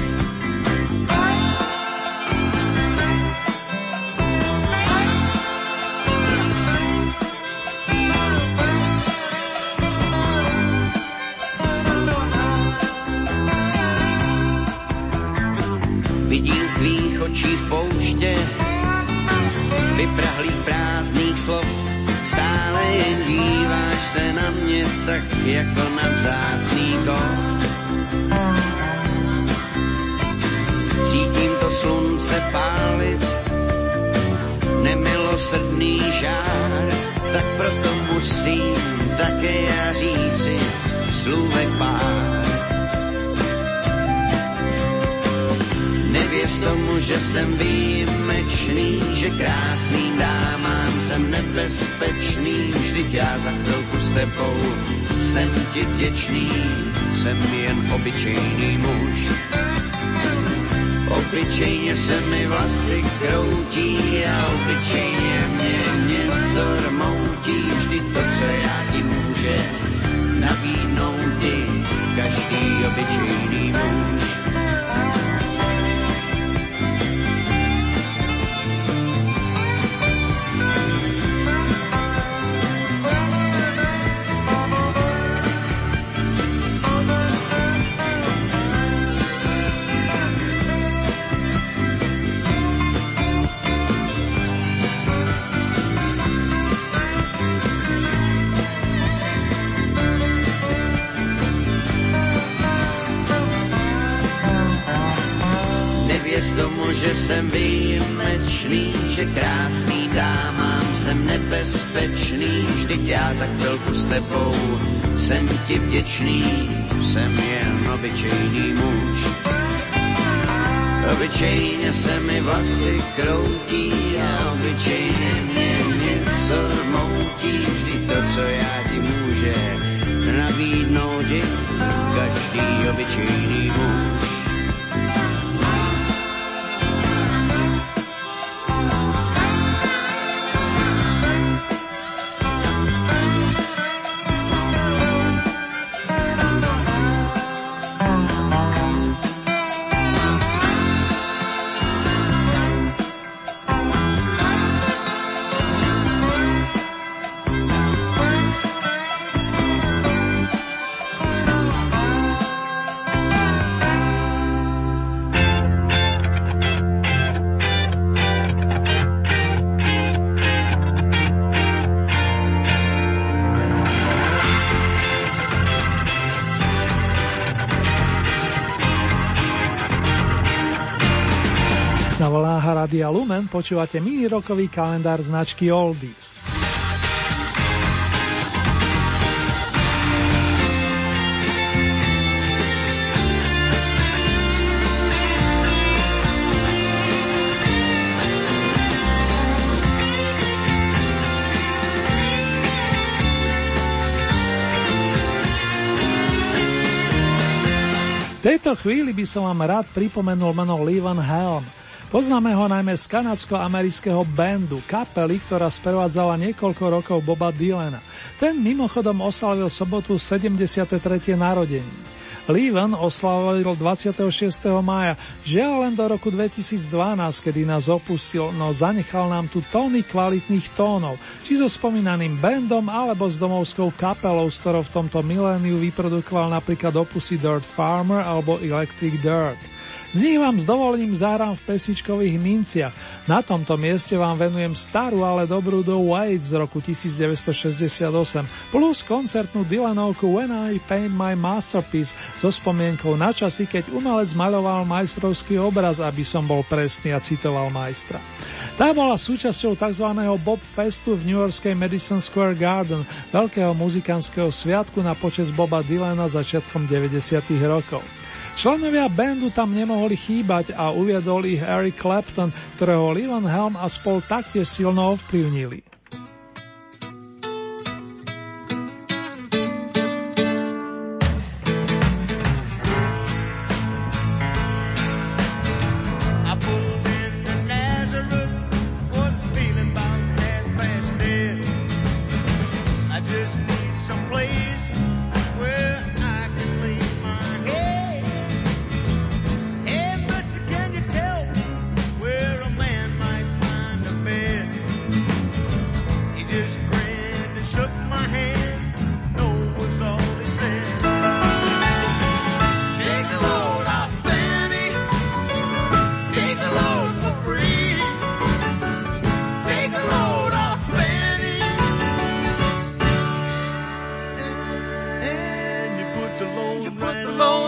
Tak jako na vzácný kov. Cítím to slunce pálit, nemilosrdný žár, tak proto musím také já říci slůvek pár. Nevěř tomu, že jsem výjimečný, že krásným dámám jsem nebezpečný, vždyť já za chvilku s tebou jsem ti vděčný, jsem jen obyčejný muž. Obyčejně se mi vlasy kroutí a obyčejně mě něco rmoutí, vždyť to, co já ti může nabídnout ti každý obyčejný muž. Jsem výjimečný, že krásný dámám jsem nebezpečný, vždyť já za chvilku s tebou jsem ti vděčný, jsem jen obyčejný muž. Obyčejně se mi vlasy kroutí a obyčejně mě něco rmoutí, vždy to, co já ti může nabídnout je každý obyčejný muž. Rádia Lumen počúvate mini rokový kalendár značky Oldies. V tejto chvíli by som vám rád pripomenul meno Lee Helm – Poznáme ho najmä z kanadsko-amerického bandu, kapely, ktorá sprevádzala niekoľko rokov Boba Dylana. Ten mimochodom oslavil sobotu 73. narodení. Leven oslavil 26. mája, žiaľ len do roku 2012, kedy nás opustil, no zanechal nám tu tóny kvalitných tónov, či so spomínaným bandom, alebo s domovskou kapelou, s ktorou v tomto miléniu vyprodukoval napríklad opusy Dirt Farmer alebo Electric Dirt. Z nich vám s dovolením zahrám v pesničkových minciach. Na tomto mieste vám venujem starú, ale dobrú do White z roku 1968 plus koncertnú Dylanovku When I Paint My Masterpiece so spomienkou na časy, keď umelec maľoval majstrovský obraz, aby som bol presný a citoval majstra. Tá bola súčasťou tzv. Bob Festu v New Yorkskej Madison Square Garden, veľkého muzikantského sviatku na počas Boba Dylana začiatkom 90. rokov. Členovia bandu tam nemohli chýbať a uviedol ich Eric Clapton, ktorého Levan Helm a spol taktiež silno ovplyvnili. put the load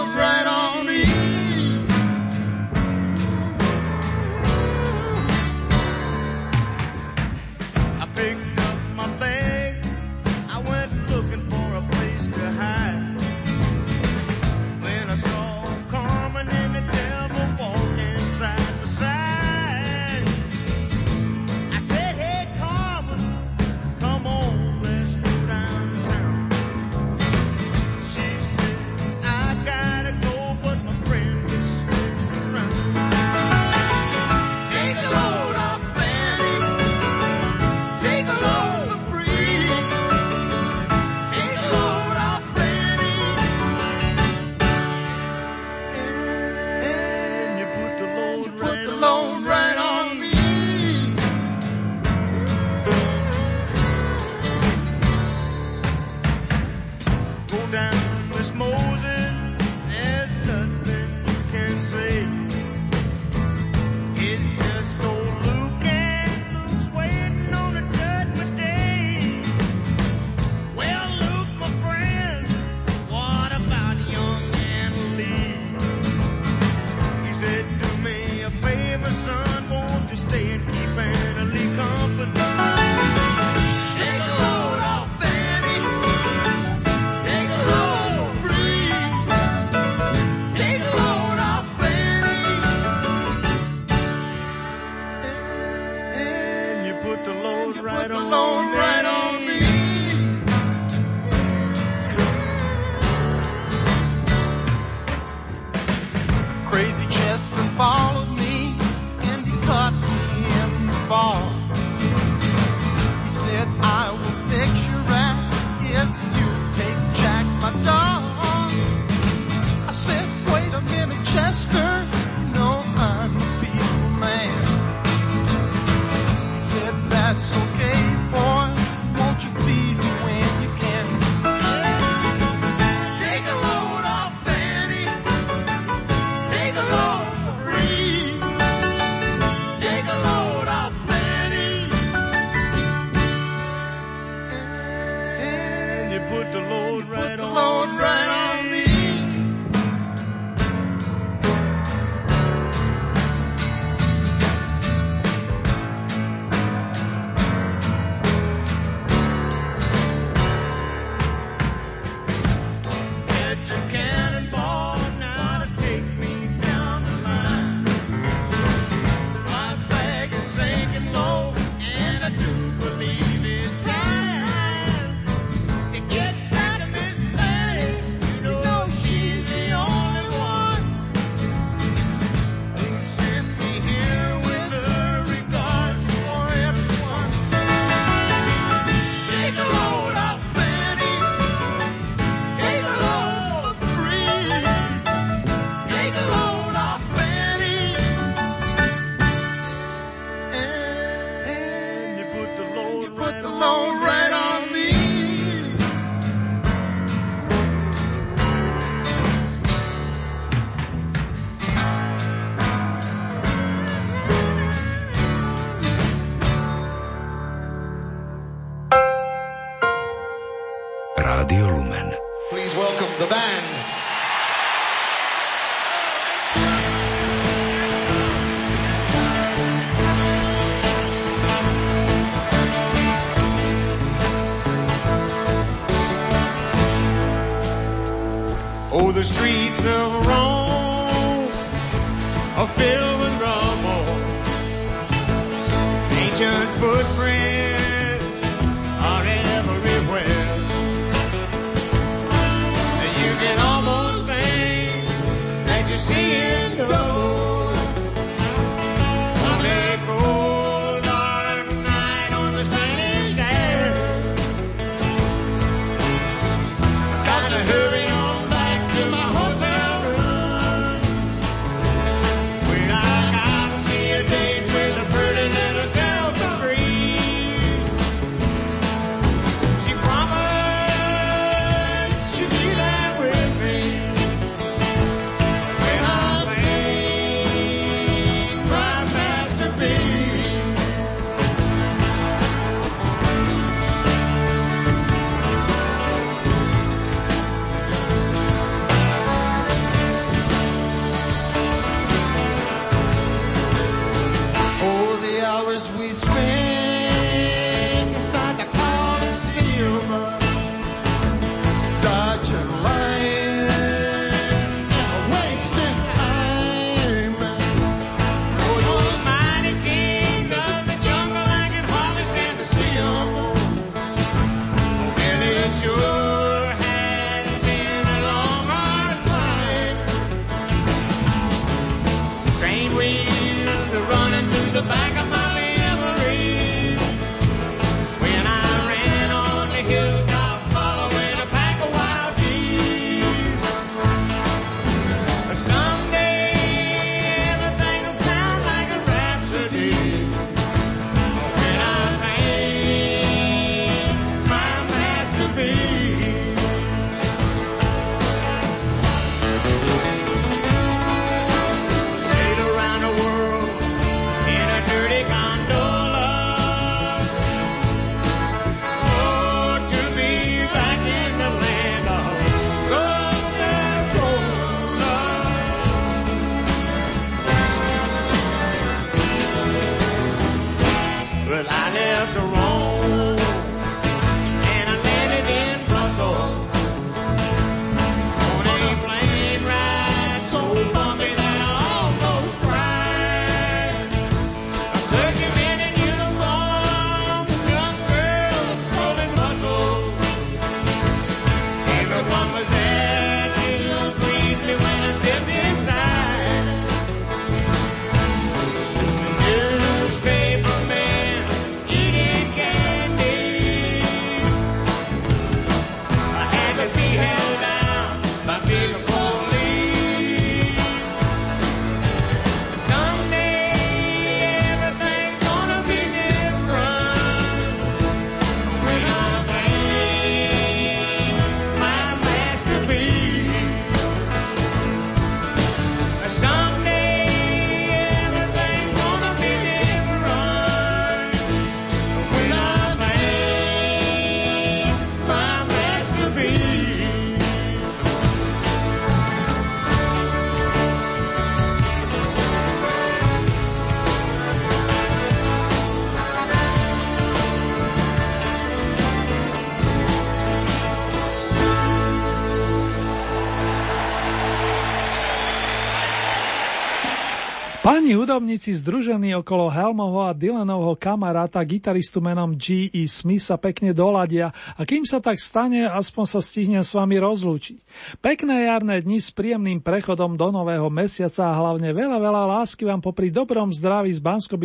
Páni hudobníci združení okolo Helmovho a Dylanovho kamaráta, gitaristu menom G.E. Smith sa pekne doladia a kým sa tak stane, aspoň sa stihne s vami rozlúčiť. Pekné jarné dni s príjemným prechodom do nového mesiaca a hlavne veľa, veľa lásky vám popri dobrom zdraví z bansko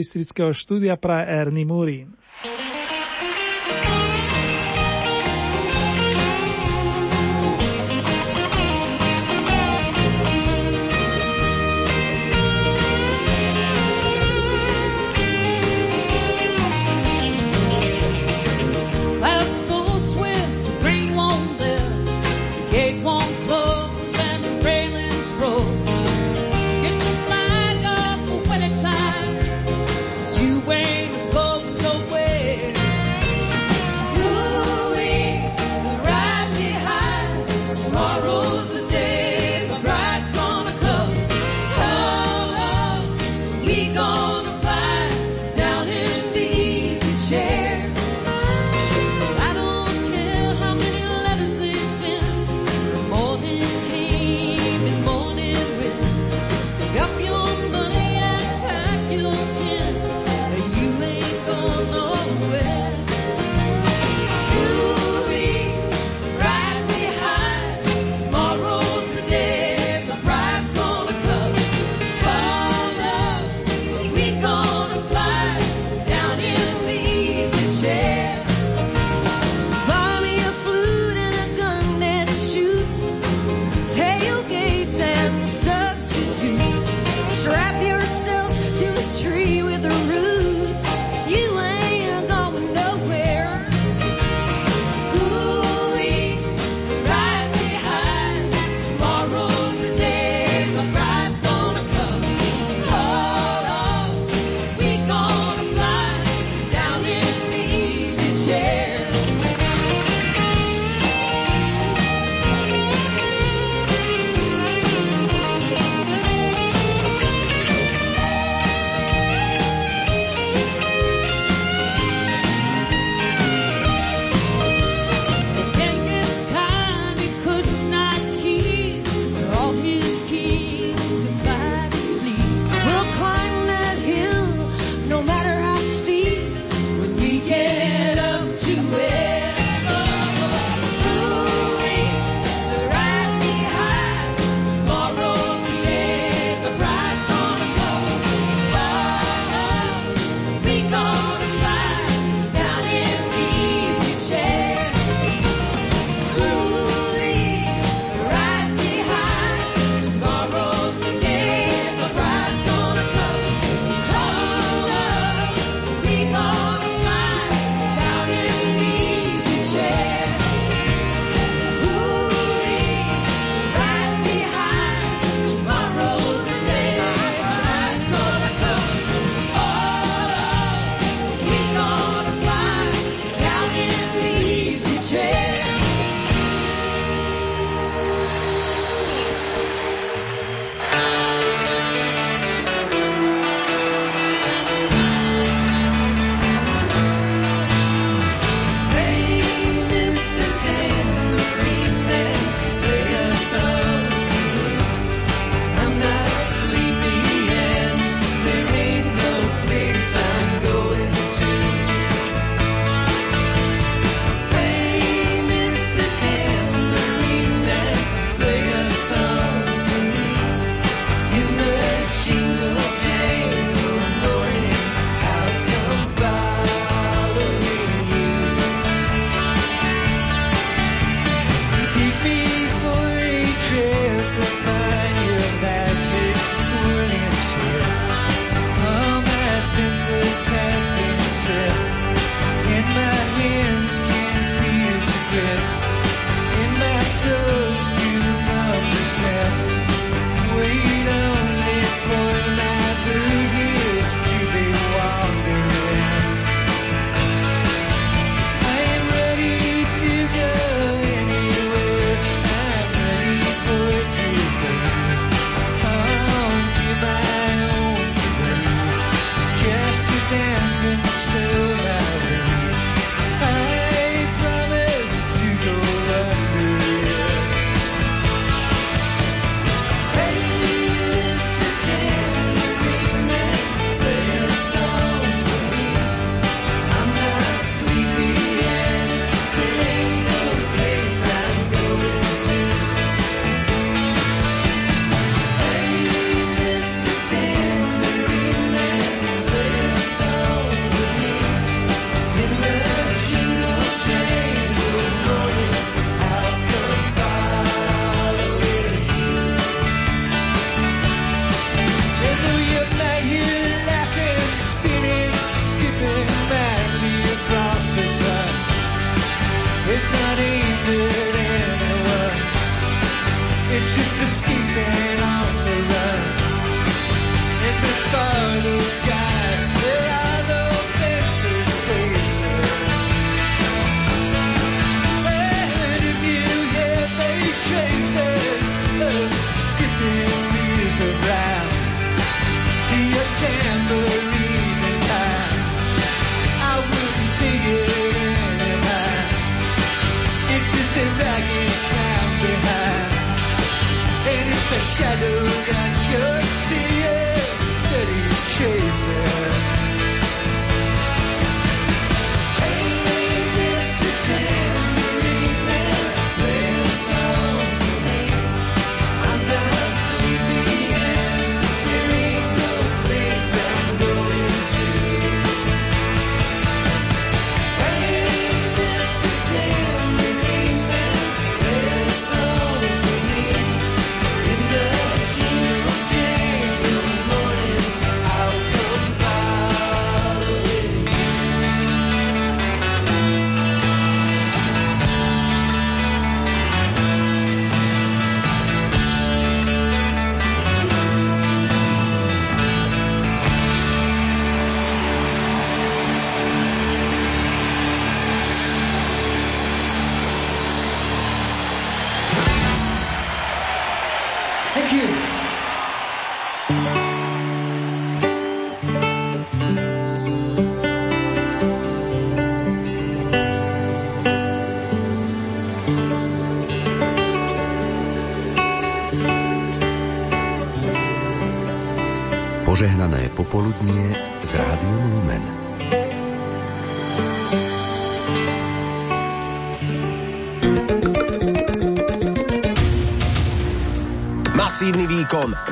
štúdia praje Ernie Murín.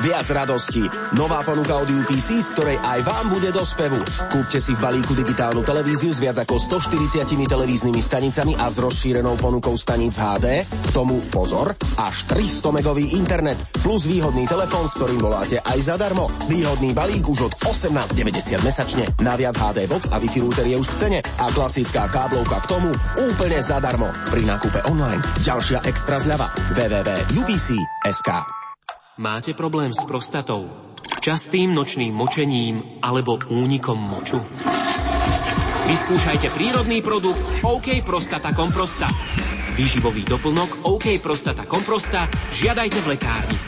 Viac radosti. Nová ponuka od UPC, z ktorej aj vám bude do spevu. Kúpte si v balíku digitálnu televíziu s viac ako 140 televíznymi stanicami a s rozšírenou ponukou staníc HD. K tomu, pozor, až 300 megový internet plus výhodný telefón, s ktorým voláte aj zadarmo. Výhodný balík už od 18,90 mesačne. Na viac HD box a Wi-Fi router je už v cene a klasická káblovka k tomu úplne zadarmo. Pri nákupe online ďalšia extra zľava www.ubc.sk Máte problém s prostatou, častým nočným močením alebo únikom moču? Vyskúšajte prírodný produkt OK Prostata Komprosta. Výživový doplnok OK Prostata Komprosta žiadajte v lekárni.